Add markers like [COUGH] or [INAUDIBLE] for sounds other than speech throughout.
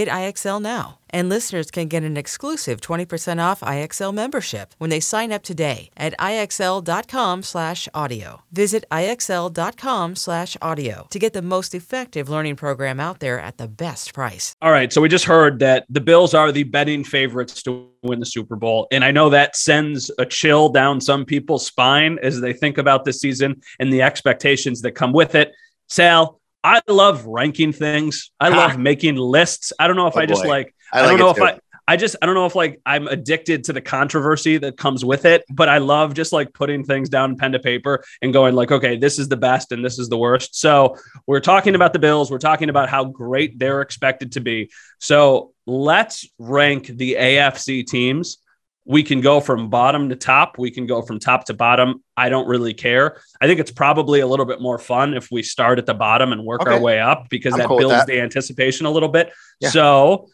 Get IXL now. And listeners can get an exclusive 20% off IXL membership when they sign up today at IXL.com/audio. Visit IXL.com/audio to get the most effective learning program out there at the best price. All right, so we just heard that the Bills are the betting favorites to win the Super Bowl, and I know that sends a chill down some people's spine as they think about this season and the expectations that come with it. Sal, I love ranking things. I love making lists. I don't know if Oh, I just boy. like I I, don't know if too. I I just I don't know if like I'm addicted to the controversy that comes with it, but I love just like putting things down pen to paper and going like, okay, this is the best and this is the worst. So we're talking about the Bills. We're talking about how great they're expected to be. So let's rank the AFC teams. We can go from bottom to top. We can go from top to bottom. I don't really care. I think it's probably a little bit more fun if we start at the bottom and work our way up because I'm that cool builds that. the anticipation a little bit. Yeah. So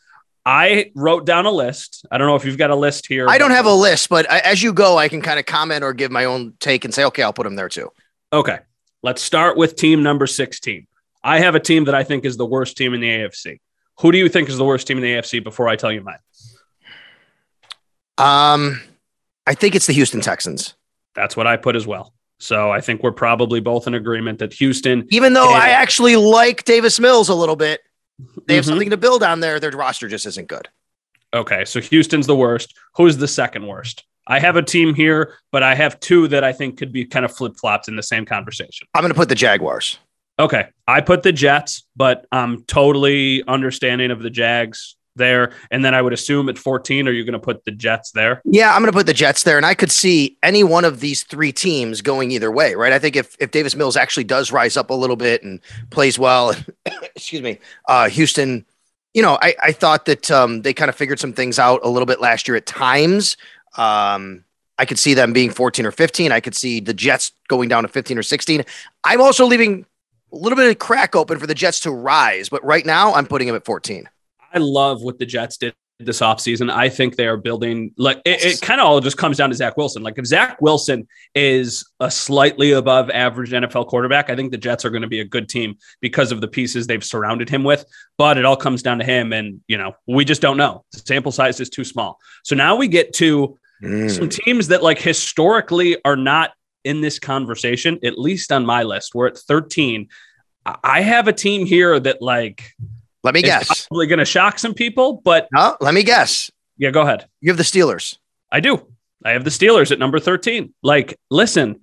I wrote down a list. I don't know if you've got a list here. I don't have a list, but I, as you go, I can kind of comment or give my own take and say, okay, I'll put them there too. Okay. Let's start with team number 16. I have a team that I think is the worst team in the AFC. Who do you think is the worst team in the AFC before I tell you mine? Um, I think it's the Houston Texans. That's what I put as well. So I think we're probably both in agreement that Houston. Even though. I actually like Davis Mills a little bit, they have Mhm. something to build on there. Their roster just isn't good. Okay. So Houston's the worst. Who's the second worst? I have a team here, but I have two that I think could be kind of flip flopped in the same conversation. I'm going to put the Jaguars. Okay. I put the Jets, but I'm totally understanding of the Jags there. And then I would assume at 14, are you going to put the Jets there? Yeah, I'm going to put the Jets there, and I could see any one of these three teams going either way, right? I think if if Davis Mills actually does rise up a little bit and plays well, [COUGHS] excuse me, uh, Houston, you know, I I thought that um, they kind of figured some things out a little bit last year at times. Um, I could see them being 14 or 15. I could see the Jets going down to 15 or 16. I'm also leaving a little bit of crack open for the Jets to rise, but right now I'm putting them at 14. I love what the Jets did this offseason. I think they are building like it, it kind of all just comes down to Zach Wilson. Like if Zach Wilson is a slightly above average NFL quarterback, I think the Jets are going to be a good team because of the pieces they've surrounded him with. But it all comes down to him. And, you know, we just don't know. The sample size is too small. So now we get to some mm. teams that like historically are not in this conversation, at least on my list. We're at 13. I- I have a team here that like Let me guess. probably going to shock some people, but No, let me guess. yeah, go ahead. You have the Steelers. I do. I have the Steelers at number 13. Like, listen,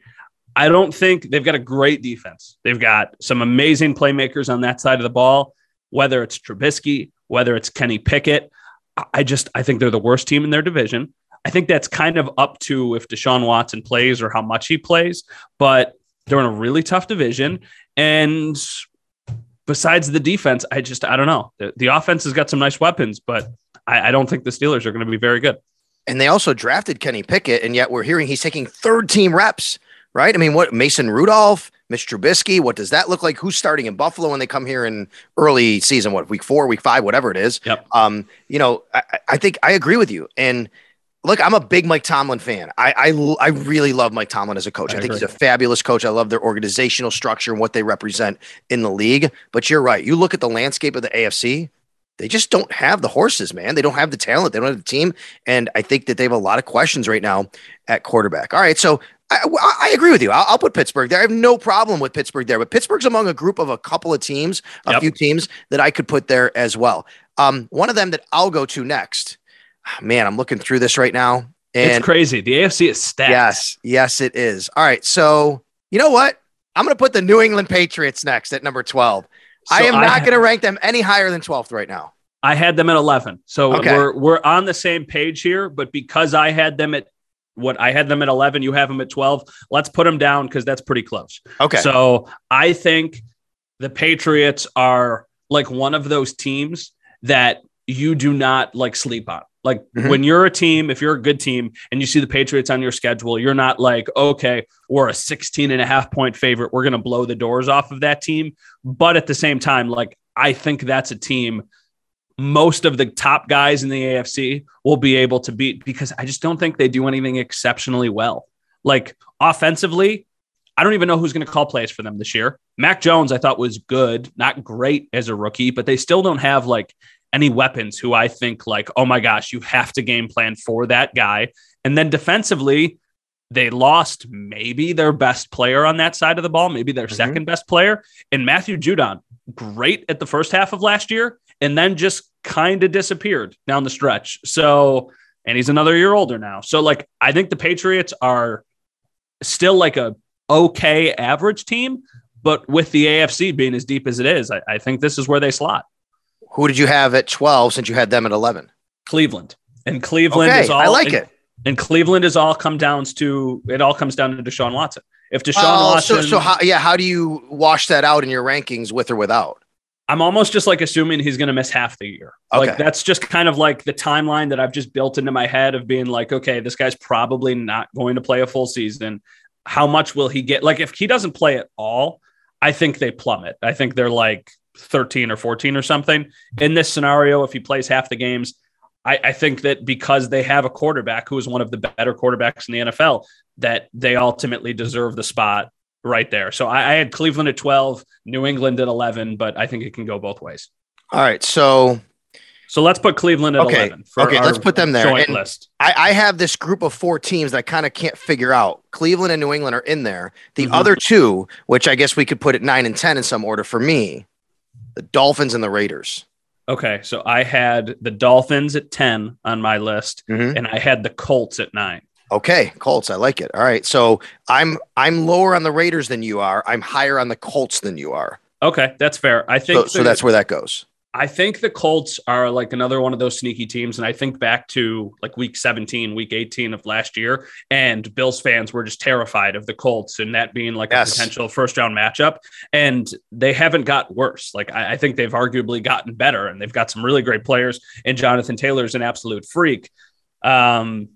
I don't think they've got a great defense. They've got some amazing playmakers on that side of the ball, whether it's Trubisky, whether it's Kenny Pickett. I just I think they're the worst team in their division. I think that's kind of up to if Deshaun Watson plays or how much he plays, but they're in a really tough division. And besides the defense, I just I don't know. The, the offense has got some nice weapons, but I, I don't think the Steelers are going to be very good. And they also drafted Kenny Pickett, and yet we're hearing he's taking third team reps, right? I mean, what Mason Rudolph, Mitch Trubisky, what does that look like? Who's starting in Buffalo when they come here in early season? What week four, week five, whatever it is. Yep. Um, you know, I, I think I agree with you. And look, I'm a big Mike Tomlin fan. I I, I really love Mike Tomlin as a coach. I, I think agree. he's a fabulous coach. I love their organizational structure and what they represent in the league. But you're right. You look at the landscape of the AFC, they just don't have the horses, man. They don't have the talent. They don't have the team. And I think that they have a lot of questions right now at quarterback. All right. So I, I agree with you. I'll, I'll, put Pittsburgh there. I have no problem with Pittsburgh there, but Pittsburgh's among a group of a couple of teams, a Yep. few teams that I could put there as well. Um, one of them that I'll go to next. Man, I'm looking through this right now. And it's crazy. The AFC is stacked. Yes, yes, it is. All right. So you know what? I'm going to put the New England Patriots next at number 12. I am not going to rank them any higher than 12th right now. I had them at 11. So Okay. we're we're on the same page here, but because I had them at what I had them at 11, you have them at 12. Let's put them down because that's pretty close. Okay. So I think the Patriots are like one of those teams that you do not like sleep on. Like Mhm. when you're a team, if you're a good team and you see the Patriots on your schedule, you're not like, okay, we're a 16 and a half point favorite. We're going to blow the doors off of that team. But at the same time, like I think that's a team most of the top guys in the AFC will be able to beat because I just don't think they do anything exceptionally well. Like offensively, I don't even know who's going to call plays for them this year. Mac Jones, I thought was good, not great as a rookie, but they still don't have like any weapons who I think like, oh my gosh, you have to game plan for that guy. And then defensively, they lost maybe their best player on that side of the ball, maybe their Mhm. second best player, and Matthew Judon, great at the first half of last year, and then just kind of disappeared down the stretch. So, and he's another year older now. So, like, I think the Patriots are still like a okay average team, but with the AFC being as deep as it is, I, I think this is where they slot Who did you have at 12 since you had them at 11? Cleveland. And Cleveland Okay, is all I like and, it. And Cleveland is all come down to it all comes down to Deshaun Watson. If Deshaun Oh, Watson, so, so how, yeah, how do you wash that out in your rankings with or without? I'm almost just like assuming he's going to miss half the year. Like Okay. that's just kind of like the timeline that I've just built into my head of being like, okay, this guy's probably not going to play a full season. How much will he get? Like if he doesn't play at all, I think they plummet. I think they're like 13 or 14 or something. In this scenario, if he plays half the games, I, I think that because they have a quarterback who is one of the better quarterbacks in the NFL, that they ultimately deserve the spot right there. So I, I had Cleveland at 12, New England at 11, but I think it can go both ways. All right. So So let's put Cleveland at Okay, 11. for okay, let's put them there. Joint And- list. I, I have this group of four teams that I kind of can't figure out. Cleveland and New England are in there. The Mhm. other two, which I guess we could put at nine and 10 in some order for me, the Dolphins and the Raiders. Okay, so I had the Dolphins at 10 on my list, Mhm. and I had the Colts at nine. Okay, Colts. I like it. All right. So I'm I'm lower on the Raiders than you are. I'm higher on the Colts than you are. Okay, that's fair. I think so the- that's where that goes. I think the Colts are like another one of those sneaky teams. And I think back to like week 17, week 18 of last year, and Bills fans were just terrified of the Colts and that being like Yes. a potential first round matchup. And they haven't got worse. Like I, I think they've arguably gotten better and they've got some really great players. And Jonathan Taylor's an absolute freak. Um,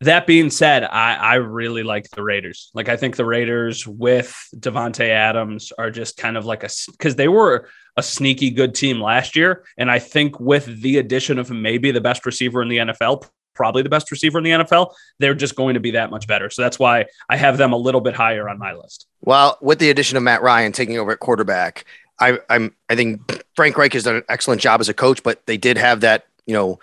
that being said, I, I really like the Raiders. Like I think the Raiders with Davante Adams are just kind of like a because they were a sneaky good team last year, and I think with the addition of maybe the best receiver in the NFL, probably the best receiver in the NFL, they're just going to be that much better. So that's why I have them a little bit higher on my list. Well, with the addition of Matt Ryan taking over at quarterback, I, I'm I think Frank Reich has done an excellent job as a coach, but they did have that you know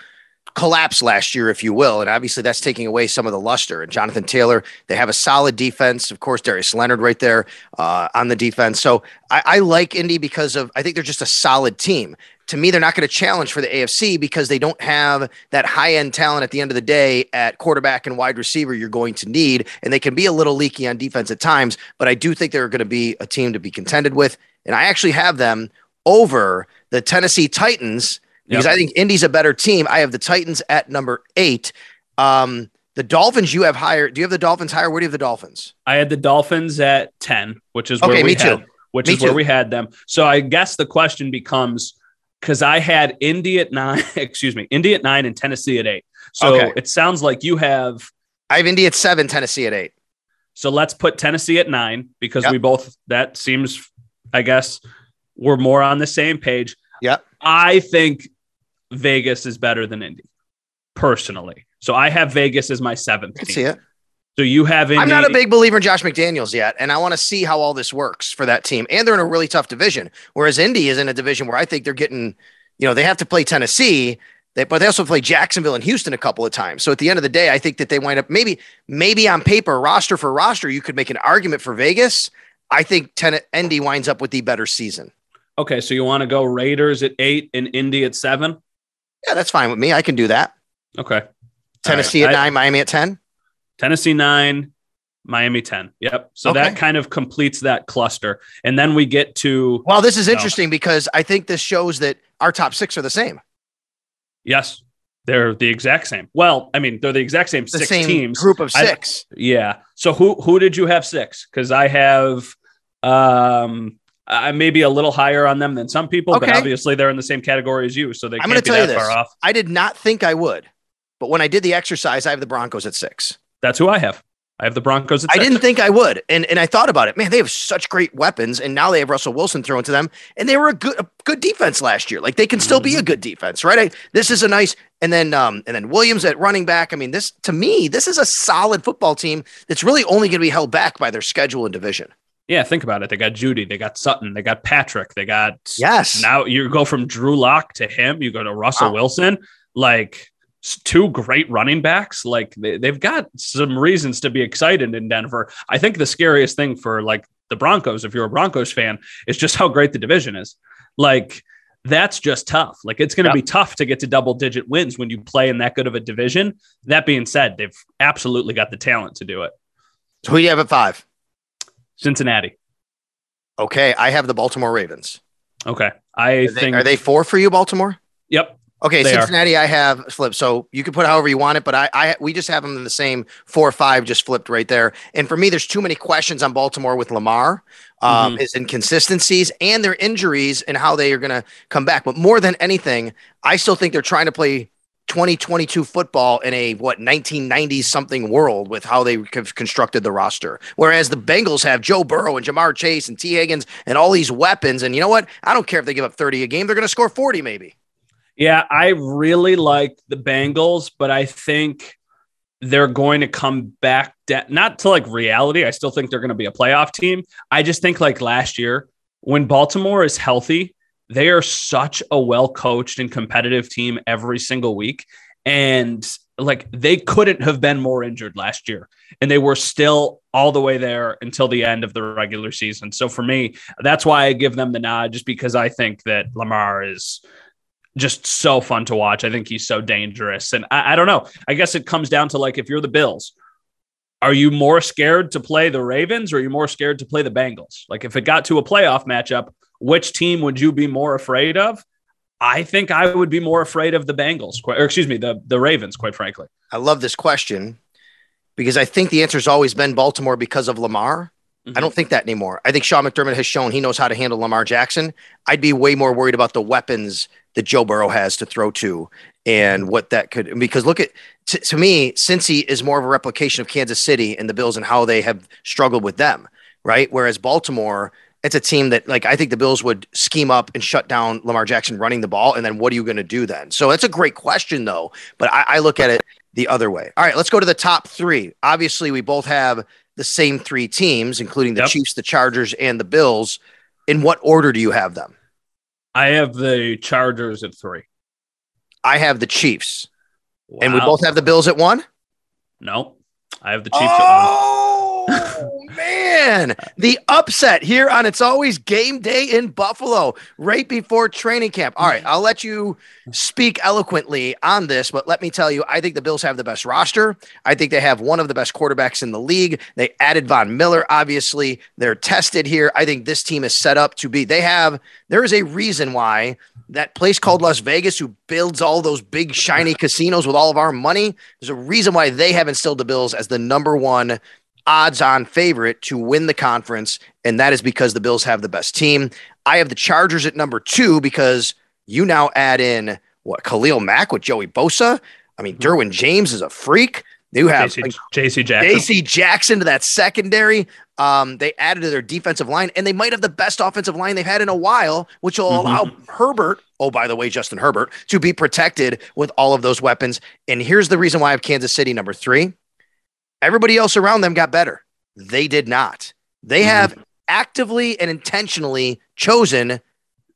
collapse last year, if you will, and obviously that's taking away some of the luster. And Jonathan Taylor, they have a solid defense, of course. Darius Leonard right there uh, on the defense. So I, I like Indy because of I think they're just a solid team. To me, they're not going to challenge for the AFC because they don't have that high end talent at the end of the day at quarterback and wide receiver you're going to need. And they can be a little leaky on defense at times, but I do think they're going to be a team to be contended with. And I actually have them over the Tennessee Titans because Yep. I think Indy's a better team. I have the Titans at number eight. Um, the Dolphins you have higher. Do you have the Dolphins higher? Where do you have the Dolphins? I had the Dolphins at 10, which is Okay, where we me too. had which Me is where we had them. So I guess the question becomes because I had Indy at nine, [LAUGHS] excuse me, Indy at nine and Tennessee at eight. So Okay. it sounds like you have. I have Indy at seven, Tennessee at eight. So let's put Tennessee at nine because Yep. we both, that seems, I guess, we're more on the same page. Yep. I think Vegas is better than Indy, personally. So I have Vegas as my seventh I can team. see it. So you have Indy. I'm not a big believer in Josh McDaniels yet, and I want to see how all this works for that team. And they're in a really tough division, whereas Indy is in a division where I think they're getting, you know, they have to play Tennessee, they, but they also play Jacksonville and Houston a couple of times. So at the end of the day, I think that they wind up maybe, maybe on paper, roster for roster, you could make an argument for Vegas. I think ten, Indy winds up with the better season. Okay, so you want to go Raiders at eight and Indy at seven? Yeah, that's fine with me. I can do that. Okay. Tennessee right. at I- nine, Miami at ten. Tennessee nine, Miami 10. Yep. So Okay. that kind of completes that cluster. And then we get to, Well, this is interesting because I think this shows that our top six are the same. yes, they're the exact same. Well, I mean, they're the exact same The six same teams. group of I- six. Yeah. So who who did you have six? Because I have um I may be a little higher on them than some people, but obviously they're in the same category as you, so they I'm can't be tell you that this. far off. I did not think I would, but when I did the exercise, I have the Broncos at six. That's who I have. I have the Broncos at I six. didn't think I would, and and I thought about it. Man, they have such great weapons, and now they have Russell Wilson thrown to them, and they were a good a good defense last year. Like they can still Mm-hmm. be a good defense, right? I, this is a nice, and then um and then Williams at running back. I mean, this to me, this is a solid football team that's really only going to be held back by their schedule and division. Yeah, think about it. They got Jeudy, they got Sutton, they got Patrick, they got Yes, Now you go from Drew Lock to him. You go to Russell Wow. Wilson. Like two great running backs. Like they, they've got some reasons to be excited in Denver. I think the scariest thing for like the Broncos, if you're a Broncos fan, is just how great the division is. Like that's just tough. Like it's going to Yep. be tough to get to double digit wins when you play in that good of a division. That being said, they've absolutely got the talent to do it. so who do you have at five? Cincinnati. Okay, I have the Baltimore Ravens. Okay. I Are they, think are they four for you, Baltimore? Yep. Okay, They are. Cincinnati, I have flipped. So you can put however you want it, but I, I, we just have them in the same four or five, just flipped right there. And for me, there's too many questions on Baltimore with Lamar, um, Mm-hmm. his inconsistencies and their injuries and how they are going to come back. But more than anything, I still think they're trying to play 2022 football in a what 1990s something world with how they have constructed the roster. Whereas the Bengals have Joe Burrow and Ja'Marr Chase and Tee Higgins and all these weapons. And you know what? I don't care if they give up 30 a game; they're going to score 40 maybe. Yeah, I really like the Bengals, but I think they're going to come back da- not to like reality. I still think they're going to be a playoff team. I just think like last year when Baltimore is healthy, they are such a well coached and competitive team every single week and like they couldn't have been more injured last year and they were still all the way there until the end of the regular season. So for me, that's why I give them the nod just because I think that Lamar is just so fun to watch. I think he's so dangerous. And I, I don't know. I guess it comes down to like if you're the Bills, are you more scared to play the Ravens or are you more scared to play the Bengals? Like if it got to a playoff matchup, which team would you be more afraid of? I think I would be more afraid of the Bengals, or excuse me, the, the Ravens, quite frankly. I love this question because I think the answer's always been Baltimore because of Lamar. I don't mm-hmm. think that anymore. I think Sean McDermott has shown he knows how to handle Lamar Jackson. I'd be way more worried about the weapons that Joe Burrow has to throw to and mm-hmm. what that could because look at to, to me, Cincy is more of a replication of Kansas City and the Bills and how they have struggled with them, right? Whereas Baltimore, it's a team that like I think the Bills would scheme up and shut down Lamar Jackson running the ball, and then what are you going to do then? So that's a great question though, but I, I look at it the other way. All right, let's go to the top three. Obviously, we both have the same three teams, including the Yep. Chiefs, the Chargers, and the Bills. In what order do you have them? I have the Chargers at three. I have the Chiefs, Wow. and we both have the Bills at one. No, I have the Chiefs at one. Oh, Oh man, the upset here on It's Always Game Day in Buffalo, right before training camp. All right, I'll let you speak eloquently on this, but let me tell you, I think the Bills have the best roster. I think they have one of the best quarterbacks in the league. They added Von Miller, obviously. They're tested here. I think this team is set up to be. They have. There is a reason why that place called Las Vegas, who builds all those big shiny casinos with all of our money, there's a reason why they have instilled the Bills as the number one odds on favorite to win the conference. And that is because the Bills have the best team. I have the Chargers at number two because You now add in what Khalil Mack with Joey Bosa. I mean, Derwin James is a freak. You have JC Jackson. JC Jackson to that secondary. Um, they added to their defensive line, and they might have the best offensive line they've had in a while, which will mm-hmm. allow Herbert, oh, by the way, Justin Herbert, to be protected with all of those weapons. And here's the reason why I have Kansas City number three. Everybody else around them got better. They did not. They mm-hmm. have actively and intentionally chosen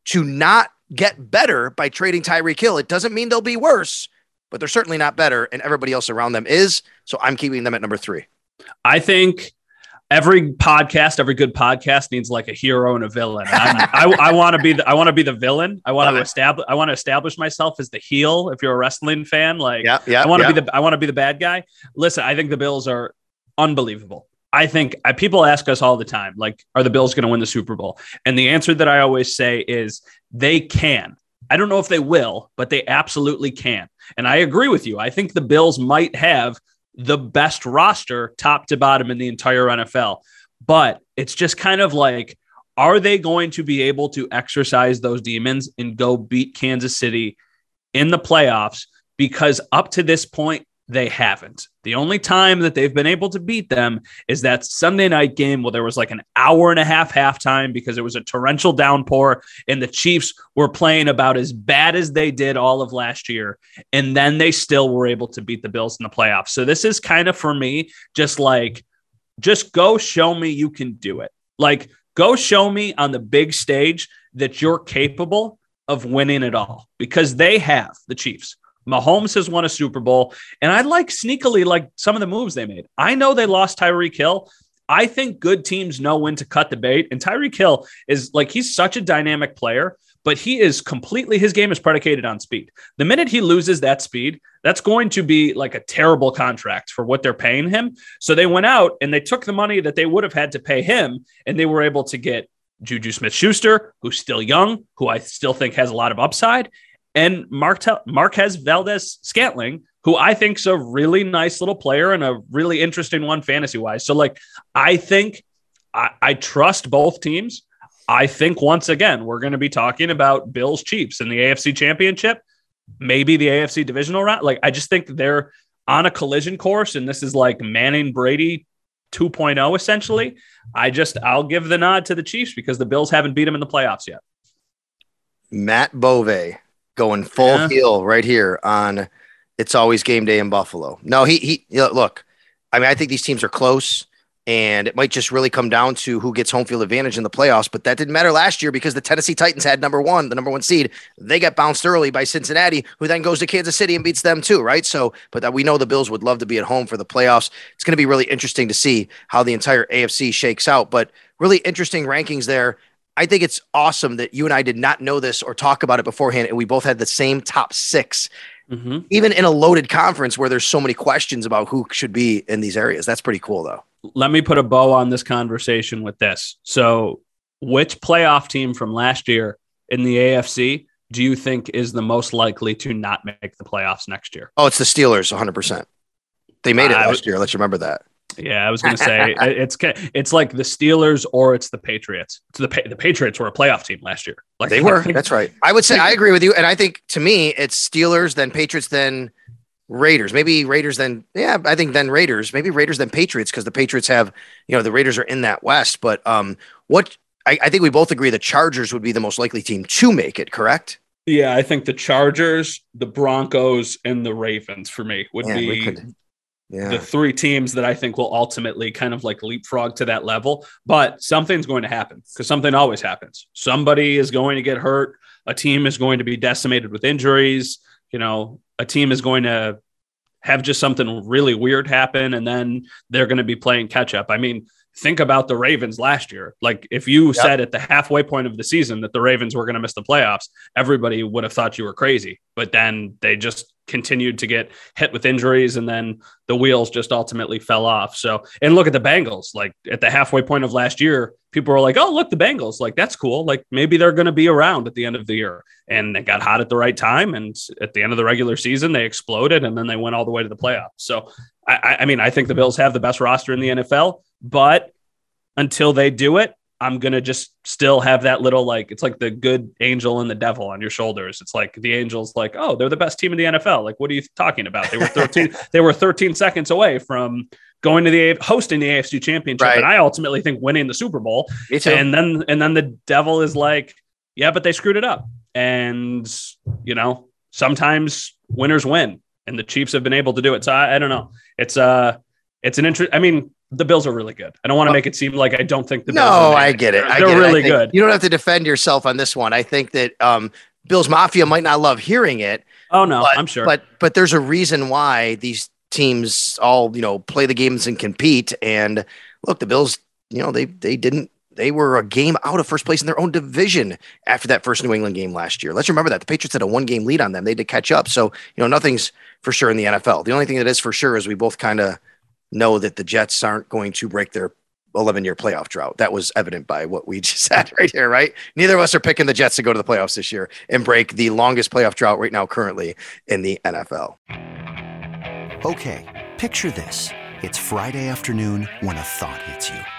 to not get better by trading Tyreek Hill. It doesn't mean they'll be worse, but they're certainly not better, and everybody else around them is. So I'm keeping them at number three. I think every podcast, every good podcast needs like a hero and a villain. I, I want to be the I want to be the villain. I want to establish I want to establish myself as the heel. If you're a wrestling fan, like yeah, yeah, I want to yeah. be the I want to be the bad guy. Listen, I think the Bills are unbelievable. I think I, people ask us all the time, like, are the Bills going to win the Super Bowl? And the answer that I always say is they can. I don't know if they will, but they absolutely can. And I agree with you. I think the Bills might have the best roster top to bottom in the entire NFL. But it's just kind of like, are they going to be able to exercise those demons and go beat Kansas City in the playoffs? Because up to this point, they haven't. The only time that they've been able to beat them is that Sunday night game where there was like an hour and a half halftime because it was a torrential downpour and the Chiefs were playing about as bad as they did all of last year. And then they still were able to beat the Bills in the playoffs. So this is kind of for me just like, just go show me you can do it. Like, go show me on the big stage that you're capable of winning it all because they have the Chiefs. Mahomes has won a Super Bowl, and I like sneakily like some of the moves they made. I know they lost Tyreek Hill. I think good teams know when to cut the bait, and Tyreek Hill is like he's such a dynamic player, but he is completely his game is predicated on speed. The minute he loses that speed, that's going to be like a terrible contract for what they're paying him. So they went out and they took the money that they would have had to pay him, and they were able to get Juju Smith Schuster, who's still young, who I still think has a lot of upside, and Martel- Marquez Valdes Scantling, who I think is a really nice little player and a really interesting one fantasy wise. So, like, I think I, I trust both teams. I think once again, we're going to be talking about Bills Chiefs in the AFC Championship, maybe the AFC divisional round. Like, I just think they're on a collision course, and this is like Manning Brady 2.0 essentially. I just, I'll give the nod to the Chiefs because the Bills haven't beat them in the playoffs yet. Matt Bove going full yeah. heel right here on it's always game day in Buffalo. No, he he look, I mean, I think these teams are close and it might just really come down to who gets home field advantage in the playoffs. But that didn't matter last year because the Tennessee Titans had number one, the number one seed. They got bounced early by Cincinnati, who then goes to Kansas City and beats them too, right? So, but that we know the Bills would love to be at home for the playoffs. It's going to be really interesting to see how the entire AFC shakes out. But really interesting rankings there. I think it's awesome that you and I did not know this or talk about it beforehand, and we both had the same top 6 mm-hmm. even in a loaded conference where there's so many questions about who should be in these areas. That's pretty cool, though. Let me put a bow on this conversation with this. So, which playoff team from last year in the AFC do you think is the most likely to not make the playoffs next year? Oh, it's the Steelers, 100%. They made it last year. Let's remember that. Yeah, I was going to say it's it's like the Steelers or it's the Patriots. It's the the Patriots were a playoff team last year. Like they were. [LAUGHS] That's right. I would say I agree with you, and I think to me it's Steelers, then Patriots, then Raiders. Maybe Raiders, then yeah, I think then Raiders. Maybe Raiders, then Patriots because the Patriots have you know the Raiders are in that West. But um, what I, I think we both agree the Chargers would be the most likely team to make it. Correct. Yeah, I think the Chargers, the Broncos, and the Ravens for me would yeah, be yeah. the three teams that I think will ultimately kind of like leapfrog to that level. But something's going to happen because something always happens. Somebody is going to get hurt. A team is going to be decimated with injuries. You know, a team is going to have just something really weird happen, and then they're going to be playing catch up. I mean, think about the Ravens last year. Like if you yep. said at the halfway point of the season that the Ravens were going to miss the playoffs, everybody would have thought you were crazy. But then they just continued to get hit with injuries and then the wheels just ultimately fell off. So, and look at the Bengals, like at the halfway point of last year, people were like, "Oh, look the Bengals, like that's cool. Like maybe they're going to be around at the end of the year." And they got hot at the right time and at the end of the regular season they exploded and then they went all the way to the playoffs. So, I, I mean, I think the Bills have the best roster in the NFL but until they do it, I'm gonna just still have that little like it's like the good angel and the devil on your shoulders. It's like the angel's like, oh, they're the best team in the NFL. Like, what are you talking about? They were 13, [LAUGHS] they were 13 seconds away from going to the hosting the AFC championship. Right. And I ultimately think winning the Super Bowl. And then and then the devil is like, yeah, but they screwed it up. And you know, sometimes winners win. And the Chiefs have been able to do it. So I, I don't know. It's uh it's an interest. I mean, the Bills are really good. I don't want to make it seem like I don't think the Bills. No, I get it. They're, they're really good. You don't have to defend yourself on this one. I think that um, Bills Mafia might not love hearing it. Oh no, but, I'm sure. But but there's a reason why these teams all you know play the games and compete. And look, the Bills, you know, they they didn't. They were a game out of first place in their own division after that first New England game last year. Let's remember that the Patriots had a one game lead on them. They had to catch up. So you know nothing's for sure in the NFL. The only thing that is for sure is we both kind of know that the Jets aren't going to break their 11 year playoff drought. That was evident by what we [LAUGHS] just had right here, right? Neither of us are picking the Jets to go to the playoffs this year and break the longest playoff drought right now, currently in the NFL. Okay, picture this. It's Friday afternoon when a thought hits you.